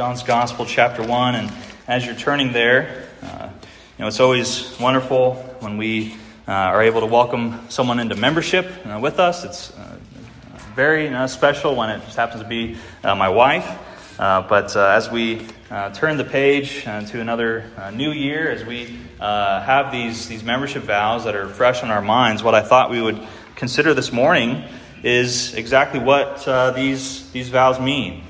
John's Gospel, chapter 1. And as you're turning there, uh, you know, it's always wonderful when we uh, are able to welcome someone into membership uh, with us. It's uh, very uh, special when it just happens to be uh, my wife. but as we turn the page to another new year, as we have these, these membership vows that are fresh on our minds, what I thought we would consider this morning is exactly what these, these vows mean.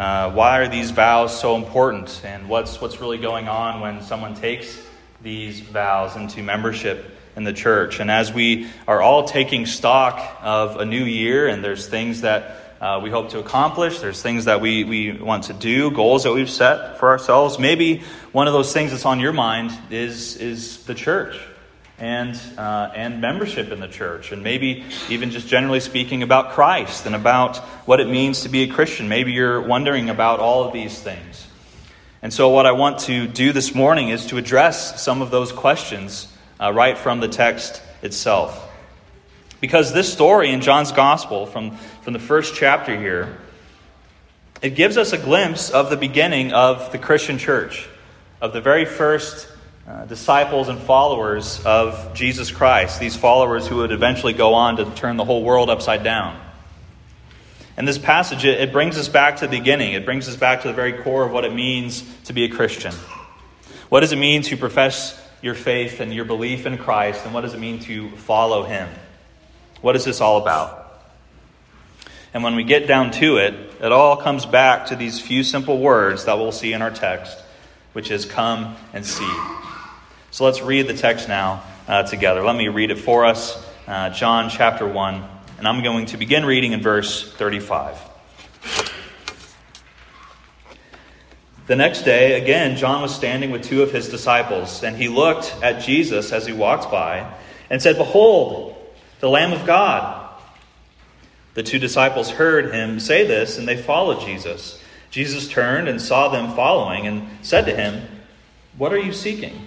Uh, why are these vows so important? And what's, what's really going on when someone takes these vows into membership in the church? And as we are all taking stock of a new year, and there's things that uh, we hope to accomplish, there's things that we, we want to do, goals that we've set for ourselves, maybe one of those things that's on your mind is, is the church and, uh, and membership in the church, and maybe even just generally speaking about Christ and about what it means to be a Christian. Maybe you're wondering about all of these things. And so, what I want to do this morning is to address some of those questions uh, right from the text itself. Because this story in John's Gospel, from, from the first chapter here, it gives us a glimpse of the beginning of the Christian church, of the very first uh, disciples and followers of Jesus Christ, these followers who would eventually go on to turn the whole world upside down. And this passage, it, it brings us back to the beginning. It brings us back to the very core of what it means to be a Christian. What does it mean to profess your faith and your belief in Christ, and what does it mean to follow Him? What is this all about? And when we get down to it, it all comes back to these few simple words that we'll see in our text, which is come and see. So let's read the text now uh, together. Let me read it for us. Uh, John chapter 1, and I'm going to begin reading in verse 35. The next day, again, John was standing with two of his disciples, and he looked at Jesus as he walked by and said, Behold, the Lamb of God. The two disciples heard him say this, and they followed Jesus. Jesus turned and saw them following and said to him, What are you seeking?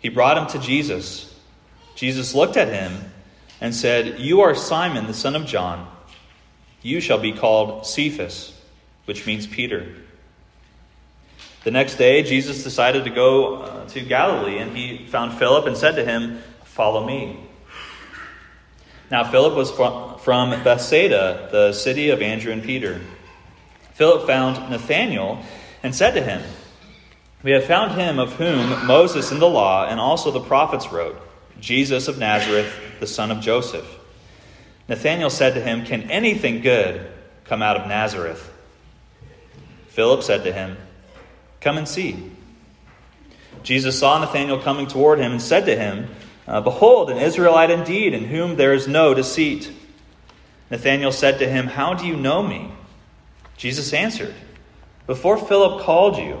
He brought him to Jesus. Jesus looked at him and said, You are Simon, the son of John. You shall be called Cephas, which means Peter. The next day, Jesus decided to go uh, to Galilee, and he found Philip and said to him, Follow me. Now, Philip was from Bethsaida, the city of Andrew and Peter. Philip found Nathanael and said to him, we have found him of whom Moses in the law and also the prophets wrote, Jesus of Nazareth, the son of Joseph. Nathanael said to him, Can anything good come out of Nazareth? Philip said to him, Come and see. Jesus saw Nathanael coming toward him and said to him, uh, Behold, an Israelite indeed, in whom there is no deceit. Nathanael said to him, How do you know me? Jesus answered, Before Philip called you,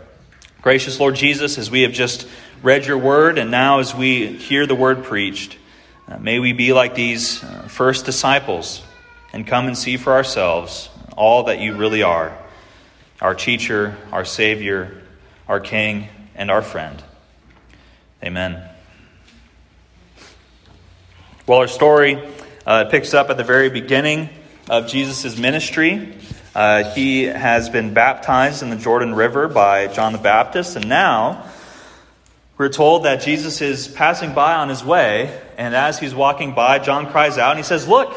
Gracious Lord Jesus, as we have just read your word and now as we hear the word preached, uh, may we be like these uh, first disciples and come and see for ourselves all that you really are our teacher, our Savior, our King, and our friend. Amen. Well, our story uh, picks up at the very beginning of Jesus' ministry. Uh, he has been baptized in the Jordan River by John the Baptist, and now we're told that Jesus is passing by on his way, and as he's walking by, John cries out and he says, Look,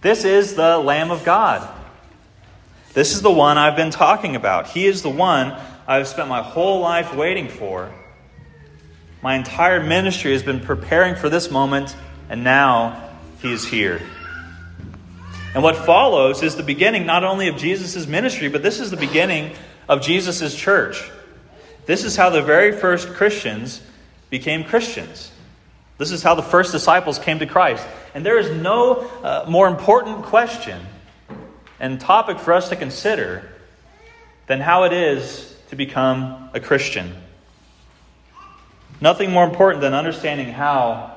this is the Lamb of God. This is the one I've been talking about. He is the one I've spent my whole life waiting for. My entire ministry has been preparing for this moment, and now he is here. And what follows is the beginning not only of Jesus' ministry, but this is the beginning of Jesus' church. This is how the very first Christians became Christians. This is how the first disciples came to Christ. And there is no uh, more important question and topic for us to consider than how it is to become a Christian. Nothing more important than understanding how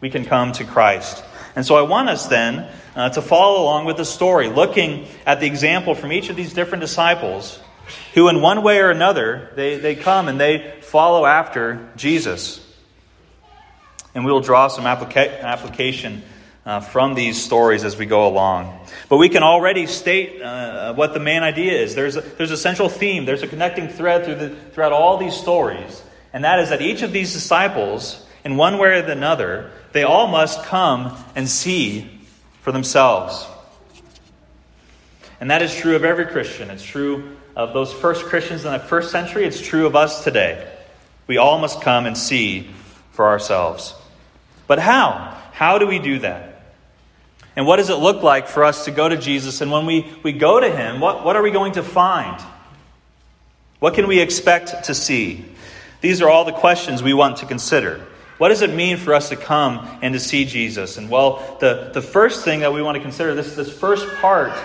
we can come to Christ. And so I want us then uh, to follow along with the story, looking at the example from each of these different disciples who, in one way or another, they, they come and they follow after Jesus. And we will draw some applica- application uh, from these stories as we go along. But we can already state uh, what the main idea is. There's a, there's a central theme, there's a connecting thread through the, throughout all these stories, and that is that each of these disciples, in one way or another, they all must come and see for themselves. And that is true of every Christian. It's true of those first Christians in the first century. It's true of us today. We all must come and see for ourselves. But how? How do we do that? And what does it look like for us to go to Jesus? And when we, we go to Him, what, what are we going to find? What can we expect to see? These are all the questions we want to consider. What does it mean for us to come and to see Jesus? And well, the, the first thing that we want to consider, this, this first part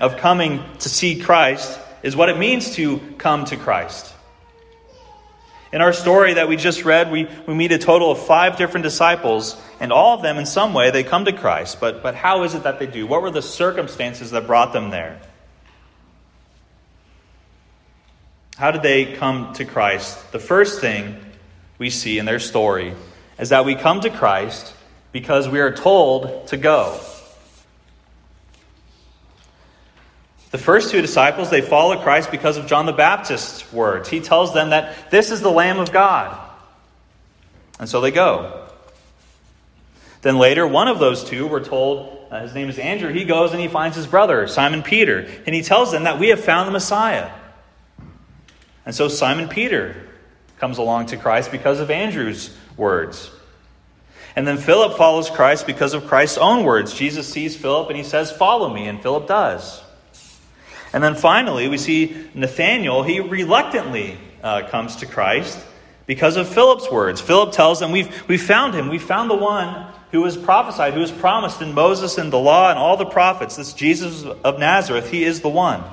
of coming to see Christ, is what it means to come to Christ. In our story that we just read, we, we meet a total of five different disciples, and all of them, in some way, they come to Christ. But, but how is it that they do? What were the circumstances that brought them there? How did they come to Christ? The first thing we see in their story is that we come to Christ because we are told to go. The first two disciples, they follow Christ because of John the Baptist's words. He tells them that this is the Lamb of God. And so they go. Then later, one of those two were told, uh, his name is Andrew, he goes and he finds his brother, Simon Peter, and he tells them that we have found the Messiah. And so Simon Peter comes along to Christ because of Andrew's words. And then Philip follows Christ because of Christ's own words. Jesus sees Philip and he says, Follow me, and Philip does. And then finally, we see Nathanael, he reluctantly uh, comes to Christ because of Philip's words. Philip tells them, we've, we've found him. We found the one who was prophesied, who was promised in Moses and the law and all the prophets. This Jesus of Nazareth, he is the one.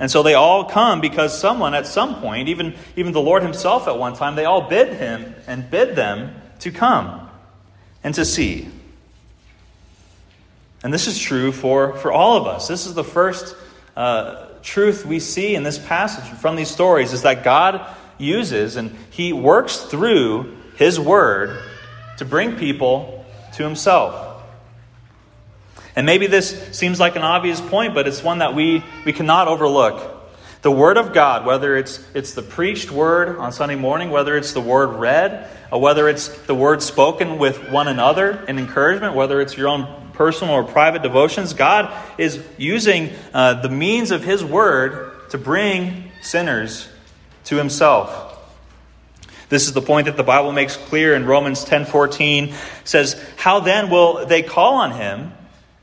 And so they all come because someone at some point, even, even the Lord himself at one time, they all bid him and bid them to come and to see. And this is true for, for all of us. This is the first uh, truth we see in this passage from these stories is that God uses and he works through his word to bring people to himself. And maybe this seems like an obvious point, but it's one that we, we cannot overlook. The Word of God, whether it's, it's the preached word on Sunday morning, whether it's the word read, or whether it's the word spoken with one another in encouragement, whether it's your own personal or private devotions, God is using uh, the means of His Word to bring sinners to Himself. This is the point that the Bible makes clear in Romans 10:14 says, "How then will they call on him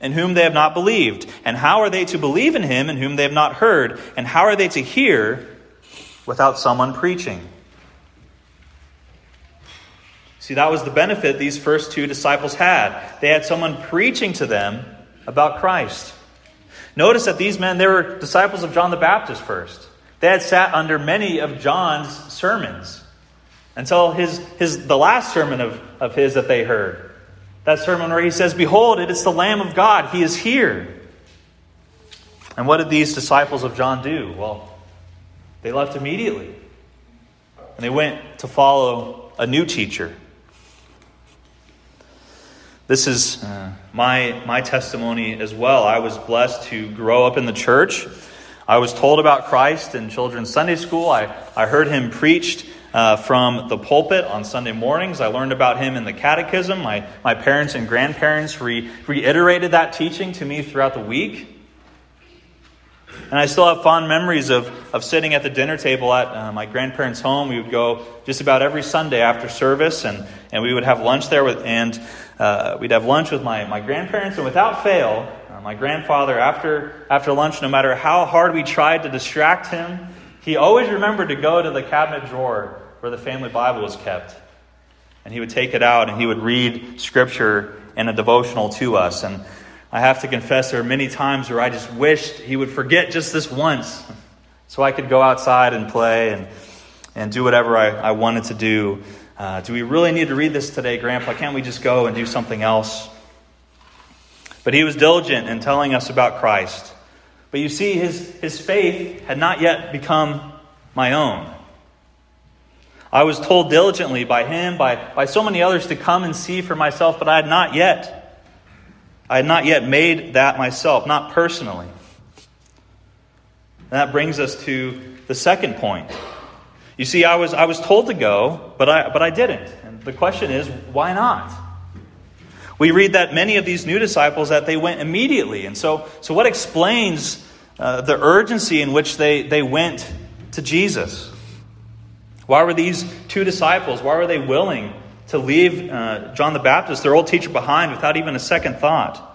in whom they have not believed? And how are they to believe in him in whom they have not heard? And how are they to hear without someone preaching?" See, that was the benefit these first two disciples had. They had someone preaching to them about Christ. Notice that these men, they were disciples of John the Baptist first. They had sat under many of John's sermons until his, his, the last sermon of, of his that they heard. That sermon where he says, Behold, it is the Lamb of God. He is here. And what did these disciples of John do? Well, they left immediately. And they went to follow a new teacher. This is uh, my, my testimony as well. I was blessed to grow up in the church. I was told about Christ in children's Sunday school. I, I heard him preached uh, from the pulpit on Sunday mornings. I learned about him in the catechism. My, my parents and grandparents re- reiterated that teaching to me throughout the week. And I still have fond memories of, of sitting at the dinner table at uh, my grandparents' home. We would go just about every Sunday after service, and, and we would have lunch there, with, and uh, we'd have lunch with my, my grandparents. And without fail, uh, my grandfather, after, after lunch, no matter how hard we tried to distract him, he always remembered to go to the cabinet drawer where the family Bible was kept. And he would take it out and he would read scripture and a devotional to us. And I have to confess, there are many times where I just wished he would forget just this once so I could go outside and play and, and do whatever I, I wanted to do. Uh, do we really need to read this today, Grandpa? Can't we just go and do something else? But he was diligent in telling us about Christ. But you see, his, his faith had not yet become my own. I was told diligently by him, by, by so many others, to come and see for myself, but I had not yet. I had not yet made that myself, not personally. And that brings us to the second point. You see, I was, I was told to go, but I, but I didn't. And the question is, why not? We read that many of these new disciples that they went immediately. And so, so what explains uh, the urgency in which they, they went to Jesus? Why were these two disciples, why were they willing to leave uh, John the Baptist, their old teacher, behind without even a second thought?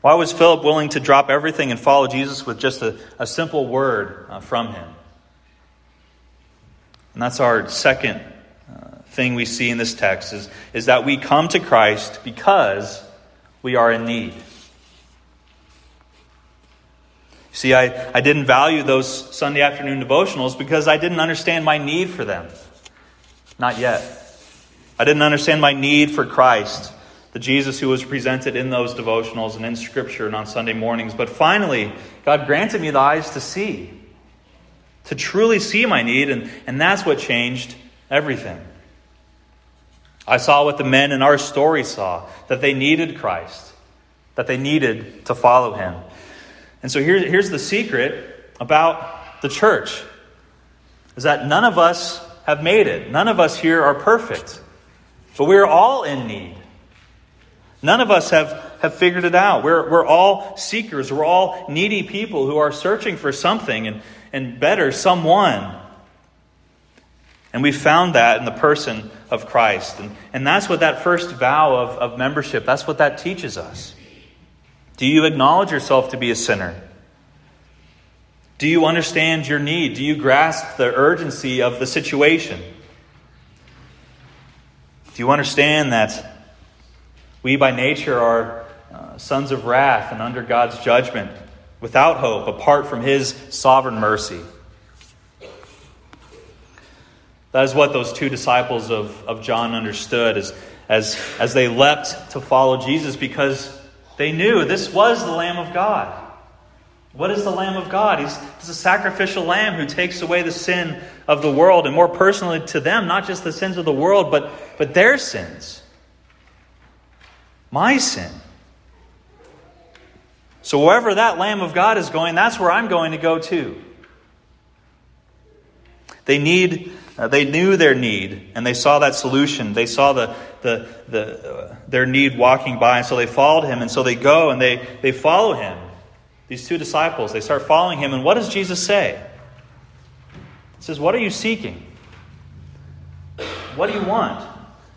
Why was Philip willing to drop everything and follow Jesus with just a, a simple word uh, from him? And that's our second uh, thing we see in this text is, is that we come to Christ because we are in need. See, I, I didn't value those Sunday afternoon devotionals because I didn't understand my need for them. Not yet. I didn't understand my need for Christ, the Jesus who was presented in those devotionals and in Scripture and on Sunday mornings. But finally, God granted me the eyes to see, to truly see my need, and, and that's what changed everything. I saw what the men in our story saw that they needed Christ, that they needed to follow him. And so here, here's the secret about the church is that none of us have made it. None of us here are perfect. But we're all in need. None of us have, have figured it out. We're, we're all seekers. We're all needy people who are searching for something and, and better, someone. And we found that in the person of Christ. And, and that's what that first vow of, of membership, that's what that teaches us. Do you acknowledge yourself to be a sinner? Do you understand your need? Do you grasp the urgency of the situation? Do you understand that we by nature are uh, sons of wrath and under God's judgment, without hope, apart from His sovereign mercy? That is what those two disciples of, of John understood as, as, as they leapt to follow Jesus because they knew this was the Lamb of God. What is the Lamb of God? He's, he's a sacrificial lamb who takes away the sin of the world, and more personally to them, not just the sins of the world, but, but their sins. My sin. So wherever that Lamb of God is going, that's where I'm going to go too. They need, uh, they knew their need, and they saw that solution. They saw the, the, the, uh, their need walking by, and so they followed him, and so they go and they, they follow him. These two disciples, they start following him, and what does Jesus say? He says, What are you seeking? What do you want?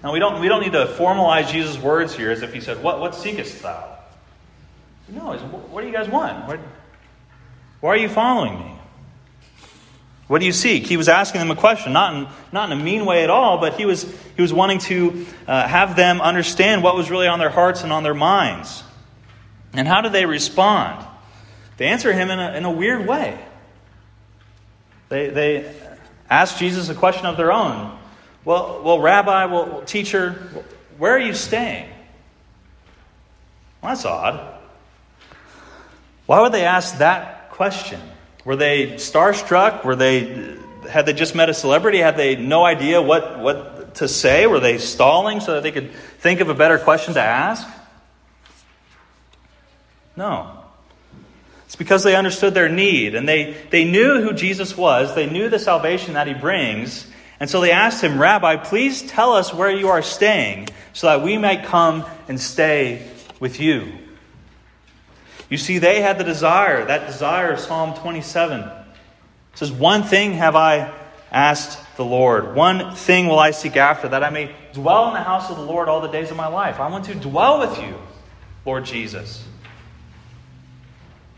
Now, we don't, we don't need to formalize Jesus' words here as if he said, What, what seekest thou? No, what do you guys want? What, why are you following me? What do you seek? He was asking them a question, not in, not in a mean way at all, but he was, he was wanting to uh, have them understand what was really on their hearts and on their minds. And how did they respond? They answer him in a, in a weird way. They, they ask Jesus a question of their own. Well, well, Rabbi, well, teacher, where are you staying? Well, that's odd. Why would they ask that question? Were they starstruck? Were they had they just met a celebrity? Had they no idea what, what to say? Were they stalling so that they could think of a better question to ask? No. It's because they understood their need and they, they knew who Jesus was. They knew the salvation that he brings. And so they asked him, Rabbi, please tell us where you are staying so that we might come and stay with you. You see, they had the desire, that desire of Psalm 27. It says, One thing have I asked the Lord, one thing will I seek after, that I may dwell in the house of the Lord all the days of my life. I want to dwell with you, Lord Jesus.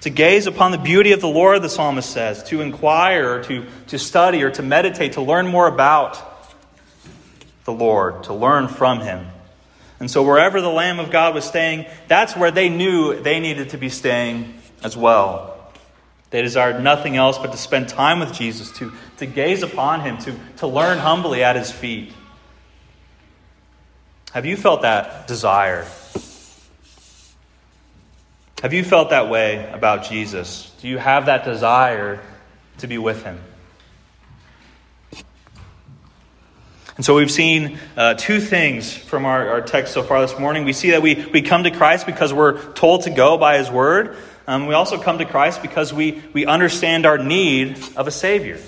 To gaze upon the beauty of the Lord, the psalmist says, to inquire, to, to study, or to meditate, to learn more about the Lord, to learn from Him. And so, wherever the Lamb of God was staying, that's where they knew they needed to be staying as well. They desired nothing else but to spend time with Jesus, to, to gaze upon Him, to, to learn humbly at His feet. Have you felt that desire? Have you felt that way about Jesus? Do you have that desire to be with him? And so we've seen uh, two things from our, our text so far this morning. We see that we, we come to Christ because we're told to go by his word. Um, we also come to Christ because we, we understand our need of a Savior.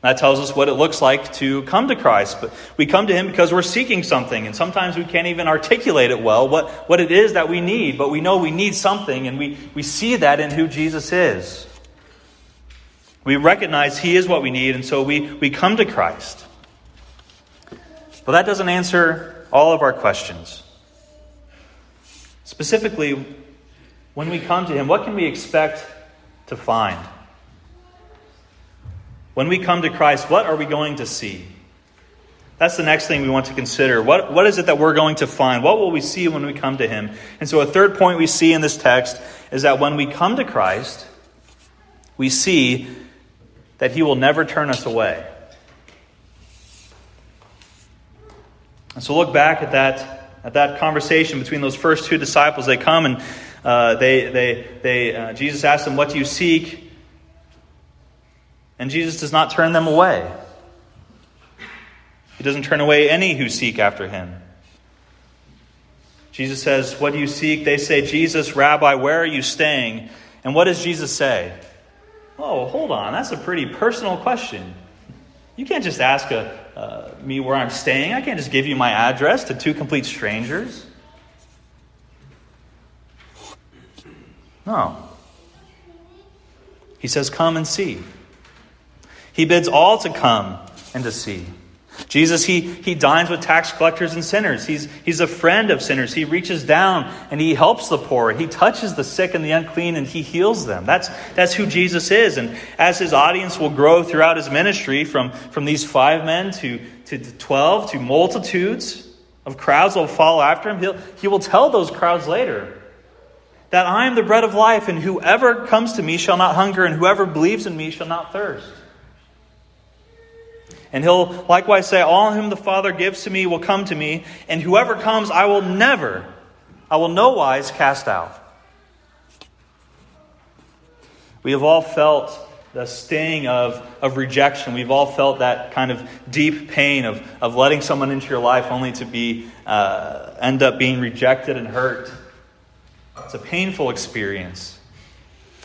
That tells us what it looks like to come to Christ. But we come to Him because we're seeking something, and sometimes we can't even articulate it well, what, what it is that we need, but we know we need something, and we, we see that in who Jesus is. We recognize He is what we need, and so we, we come to Christ. But that doesn't answer all of our questions. Specifically, when we come to Him, what can we expect to find? When we come to Christ, what are we going to see? That's the next thing we want to consider. What, what is it that we're going to find? What will we see when we come to Him? And so, a third point we see in this text is that when we come to Christ, we see that He will never turn us away. And so, look back at that, at that conversation between those first two disciples. They come and uh, they, they, they, uh, Jesus asks them, What do you seek? And Jesus does not turn them away. He doesn't turn away any who seek after him. Jesus says, What do you seek? They say, Jesus, Rabbi, where are you staying? And what does Jesus say? Oh, hold on. That's a pretty personal question. You can't just ask a, uh, me where I'm staying. I can't just give you my address to two complete strangers. No. He says, Come and see. He bids all to come and to see. Jesus, he, he dines with tax collectors and sinners. He's, he's a friend of sinners. He reaches down and he helps the poor. He touches the sick and the unclean and he heals them. That's, that's who Jesus is. And as his audience will grow throughout his ministry from, from these five men to, to 12 to multitudes of crowds will follow after him, he'll, he will tell those crowds later that I am the bread of life, and whoever comes to me shall not hunger, and whoever believes in me shall not thirst. And he'll likewise say, All whom the Father gives to me will come to me, and whoever comes I will never, I will no wise cast out. We have all felt the sting of, of rejection. We've all felt that kind of deep pain of, of letting someone into your life only to be uh, end up being rejected and hurt. It's a painful experience.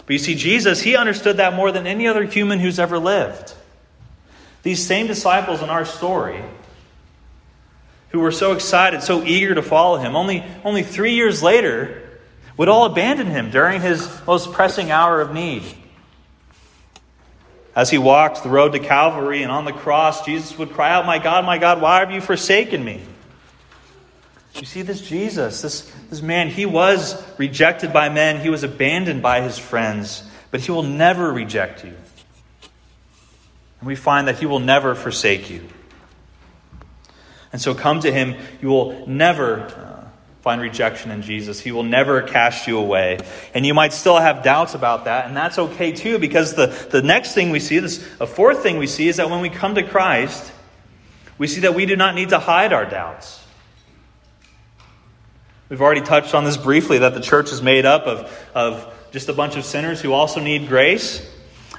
But you see, Jesus, he understood that more than any other human who's ever lived. These same disciples in our story, who were so excited, so eager to follow him, only, only three years later would all abandon him during his most pressing hour of need. As he walked the road to Calvary and on the cross, Jesus would cry out, My God, my God, why have you forsaken me? You see this Jesus, this, this man, he was rejected by men, he was abandoned by his friends, but he will never reject you. And we find that He will never forsake you. And so come to Him. You will never uh, find rejection in Jesus. He will never cast you away. And you might still have doubts about that, and that's okay too, because the, the next thing we see, this a fourth thing we see, is that when we come to Christ, we see that we do not need to hide our doubts. We've already touched on this briefly that the church is made up of, of just a bunch of sinners who also need grace.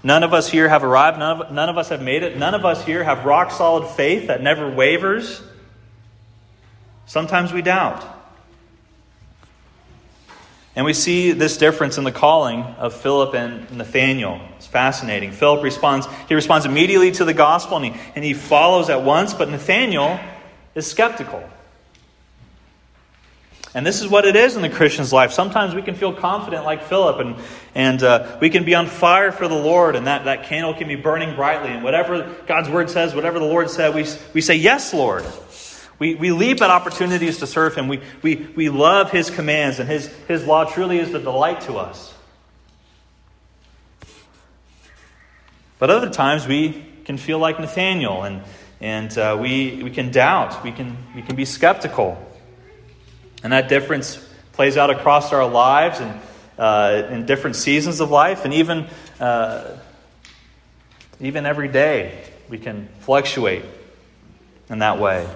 None of us here have arrived. None of, none of us have made it. None of us here have rock solid faith that never wavers. Sometimes we doubt. And we see this difference in the calling of Philip and Nathaniel. It's fascinating. Philip responds, he responds immediately to the gospel and he, and he follows at once, but Nathaniel is skeptical. And this is what it is in the Christian's life. Sometimes we can feel confident like Philip, and, and uh, we can be on fire for the Lord, and that, that candle can be burning brightly. And whatever God's word says, whatever the Lord said, we, we say, Yes, Lord. We, we leap at opportunities to serve Him. We, we, we love His commands, and His, His law truly is the delight to us. But other times we can feel like Nathaniel, and, and uh, we, we can doubt, we can, we can be skeptical. And that difference plays out across our lives and uh, in different seasons of life, and even, uh, even every day we can fluctuate in that way.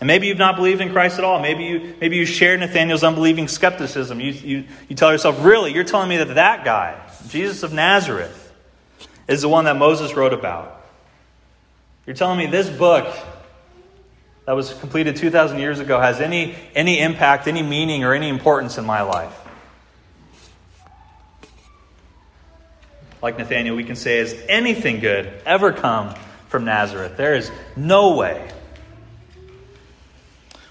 And maybe you've not believed in Christ at all. Maybe you, maybe you share Nathaniel's unbelieving skepticism. You, you, you tell yourself, really, you're telling me that that guy, Jesus of Nazareth, is the one that Moses wrote about. You're telling me this book that was completed 2,000 years ago has any, any impact, any meaning, or any importance in my life. Like Nathaniel, we can say, has anything good ever come from Nazareth? There is no way.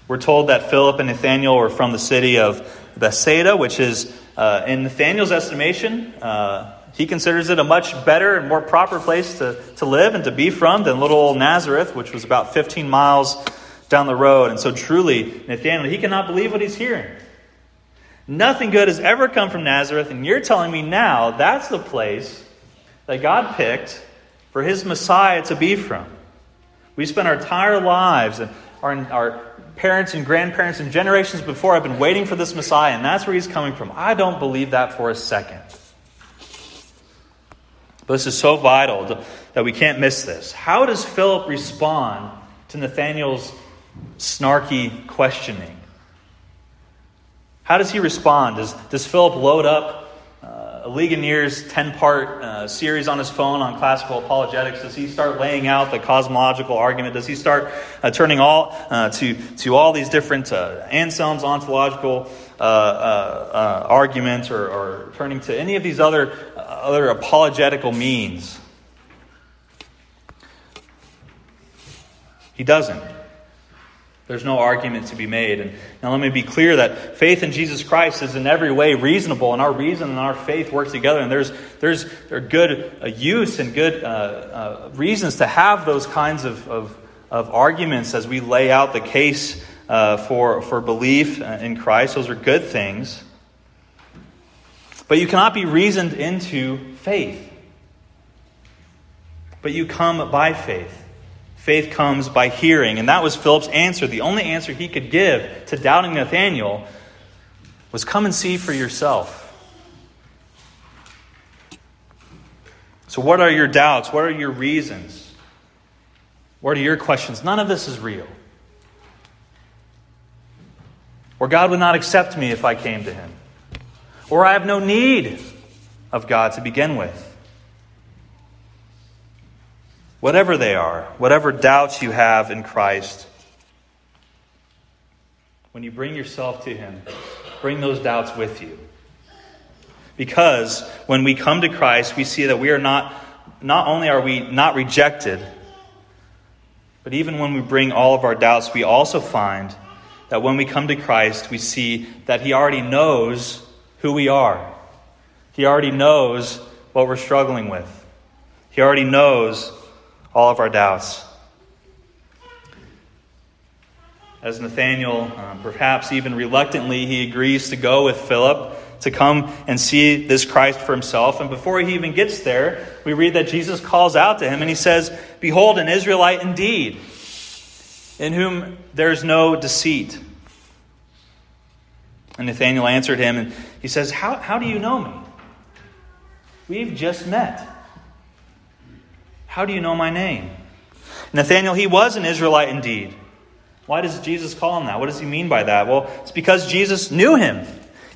We're told that Philip and Nathaniel were from the city of Bethsaida, which is, uh, in Nathaniel's estimation, uh, he considers it a much better and more proper place to, to live and to be from than little old Nazareth, which was about 15 miles down the road. And so, truly, Nathaniel, he cannot believe what he's hearing. Nothing good has ever come from Nazareth, and you're telling me now that's the place that God picked for his Messiah to be from. We spent our entire lives, and our, our parents and grandparents and generations before have been waiting for this Messiah, and that's where he's coming from. I don't believe that for a second. But this is so vital that we can't miss this. How does Philip respond to Nathaniel's snarky questioning? How does he respond? Does, does Philip load up uh, a Ligonier's 10 part uh, series on his phone on classical apologetics? Does he start laying out the cosmological argument? Does he start uh, turning all uh, to, to all these different uh, Anselm's ontological uh, arguments or, or, turning to any of these other, other apologetical means? He doesn't. There's no argument to be made. And now let me be clear that faith in Jesus Christ is in every way reasonable, and our reason and our faith work together. And there's, there's there good uh, use and good uh, uh, reasons to have those kinds of, of, of, arguments as we lay out the case uh, for, for belief uh, in Christ. Those are good things. But you cannot be reasoned into faith. But you come by faith. Faith comes by hearing. And that was Philip's answer. The only answer he could give to doubting Nathanael was come and see for yourself. So, what are your doubts? What are your reasons? What are your questions? None of this is real. Or God would not accept me if I came to him. Or I have no need of God to begin with whatever they are, whatever doubts you have in Christ, when you bring yourself to Him, bring those doubts with you. Because when we come to Christ, we see that we are not, not only are we not rejected, but even when we bring all of our doubts, we also find that when we come to Christ, we see that He already knows who we are. He already knows what we're struggling with. He already knows all of our doubts. As Nathaniel, um, perhaps even reluctantly, he agrees to go with Philip to come and see this Christ for himself. And before he even gets there, we read that Jesus calls out to him and he says, Behold, an Israelite indeed, in whom there is no deceit. And Nathanael answered him and he says, How, how do you know me? We've just met. How do you know my name? Nathanael, he was an Israelite indeed. Why does Jesus call him that? What does he mean by that? Well, it's because Jesus knew him.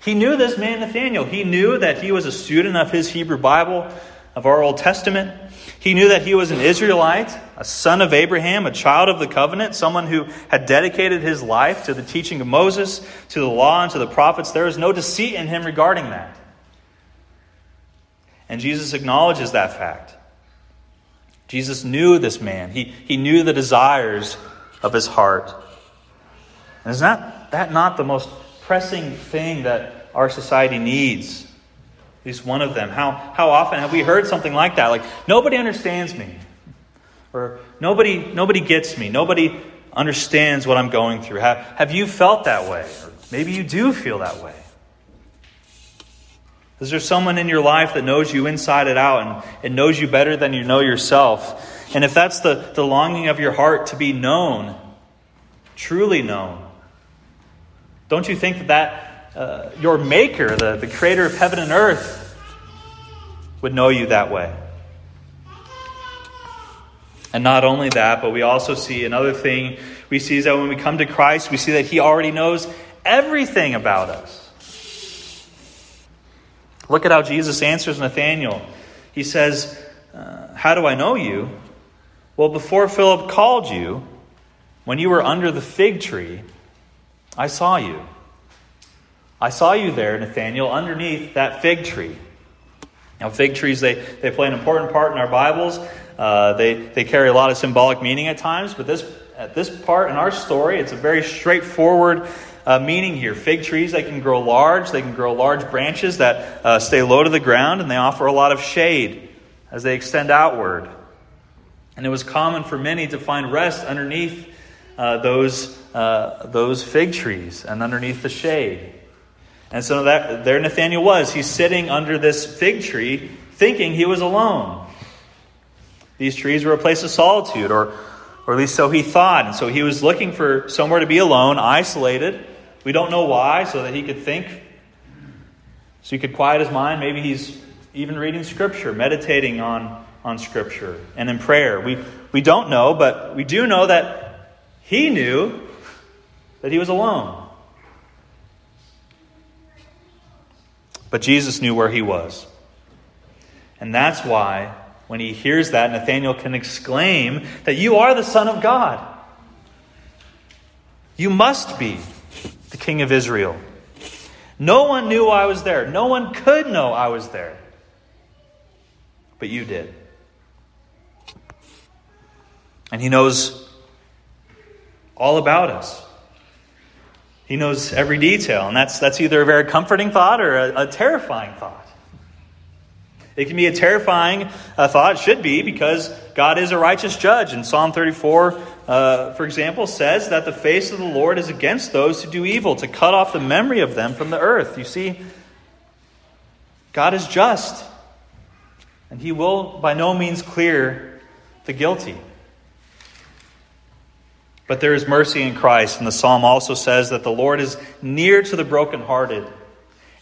He knew this man, Nathanael. He knew that he was a student of his Hebrew Bible, of our Old Testament. He knew that he was an Israelite, a son of Abraham, a child of the covenant, someone who had dedicated his life to the teaching of Moses, to the law, and to the prophets. There is no deceit in him regarding that. And Jesus acknowledges that fact. Jesus knew this man, he, he knew the desires of his heart. And is not that not the most pressing thing that our society needs? At least one of them. How, how often have we heard something like that? Like, nobody understands me. Or nobody, nobody gets me. Nobody understands what I'm going through. Have, have you felt that way? Or maybe you do feel that way. Is there someone in your life that knows you inside and out and, and knows you better than you know yourself? And if that's the, the longing of your heart to be known, truly known, don't you think that, that uh, your Maker, the, the creator of heaven and earth, would know you that way? And not only that, but we also see another thing we see is that when we come to Christ, we see that He already knows everything about us. Look at how Jesus answers Nathanael. He says, uh, How do I know you? Well, before Philip called you, when you were under the fig tree, I saw you. I saw you there, Nathanael, underneath that fig tree. Now, fig trees, they, they play an important part in our Bibles. Uh, they, they carry a lot of symbolic meaning at times, but this, at this part in our story, it's a very straightforward uh, meaning here. Fig trees, they can grow large, they can grow large branches that uh, stay low to the ground, and they offer a lot of shade as they extend outward. And it was common for many to find rest underneath uh, those, uh, those fig trees and underneath the shade. And so that, there Nathaniel was. He's sitting under this fig tree thinking he was alone. These trees were a place of solitude, or, or at least so he thought. And so he was looking for somewhere to be alone, isolated. We don't know why, so that he could think, so he could quiet his mind. Maybe he's even reading Scripture, meditating on, on Scripture, and in prayer. We, we don't know, but we do know that he knew that he was alone. But Jesus knew where he was. And that's why, when he hears that, Nathanael can exclaim that you are the Son of God. You must be the King of Israel. No one knew I was there. No one could know I was there. But you did. And he knows all about us. He knows every detail. And that's, that's either a very comforting thought or a, a terrifying thought. It can be a terrifying uh, thought, it should be, because God is a righteous judge. And Psalm 34 uh, for example, says that the face of the Lord is against those who do evil, to cut off the memory of them from the earth. You see, God is just, and He will by no means clear the guilty. But there is mercy in Christ, and the psalm also says that the Lord is near to the brokenhearted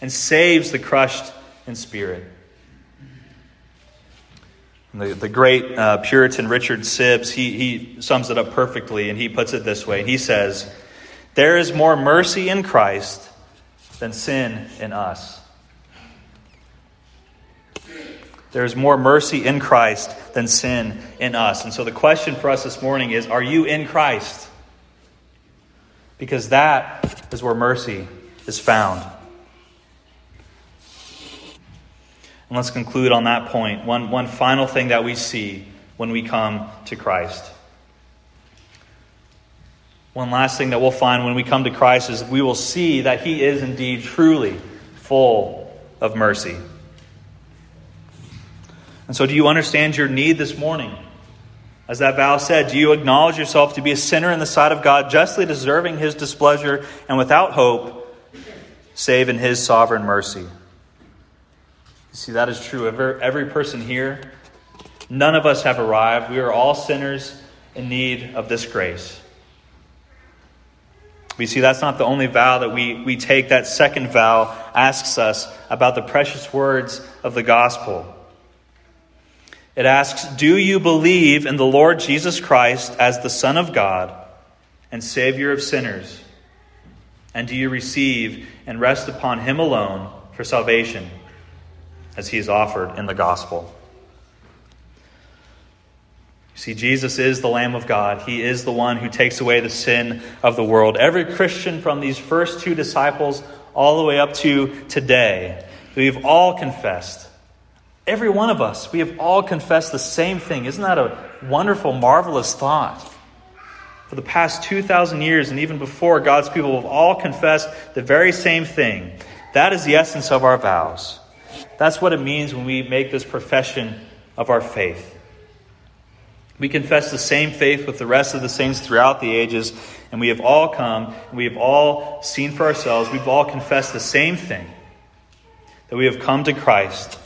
and saves the crushed in spirit. The, the great uh, Puritan Richard Sibbes, he, he sums it up perfectly, and he puts it this way. He says, There is more mercy in Christ than sin in us. There is more mercy in Christ than sin in us. And so the question for us this morning is Are you in Christ? Because that is where mercy is found. And let's conclude on that point. One, one final thing that we see when we come to Christ. One last thing that we'll find when we come to Christ is we will see that He is indeed truly full of mercy. And so, do you understand your need this morning? As that vow said, do you acknowledge yourself to be a sinner in the sight of God, justly deserving His displeasure and without hope, save in His sovereign mercy? See, that is true. Every, every person here, none of us have arrived. We are all sinners in need of this grace. We see that's not the only vow that we, we take. That second vow asks us about the precious words of the gospel. It asks, Do you believe in the Lord Jesus Christ as the Son of God and Savior of sinners? And do you receive and rest upon Him alone for salvation? As he is offered in the gospel. You see, Jesus is the Lamb of God. He is the one who takes away the sin of the world. Every Christian from these first two disciples all the way up to today, we've all confessed. Every one of us, we have all confessed the same thing. Isn't that a wonderful, marvelous thought? For the past 2,000 years and even before, God's people have all confessed the very same thing. That is the essence of our vows. That's what it means when we make this profession of our faith. We confess the same faith with the rest of the saints throughout the ages, and we have all come, and we have all seen for ourselves, we've all confessed the same thing that we have come to Christ.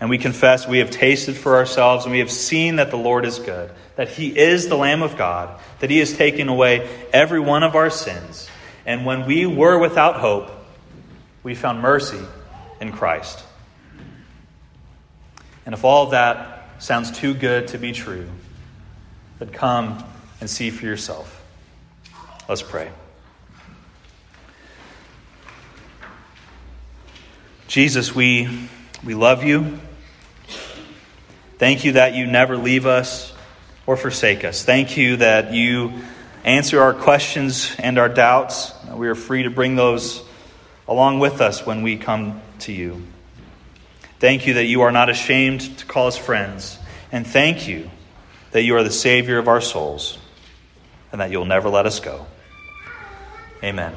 And we confess we have tasted for ourselves, and we have seen that the Lord is good, that He is the Lamb of God, that He has taken away every one of our sins. And when we were without hope, we found mercy in Christ. And if all of that sounds too good to be true, but come and see for yourself. Let's pray. Jesus, we, we love you. Thank you that you never leave us or forsake us. Thank you that you answer our questions and our doubts. We are free to bring those along with us when we come to you. Thank you that you are not ashamed to call us friends. And thank you that you are the Savior of our souls and that you'll never let us go. Amen.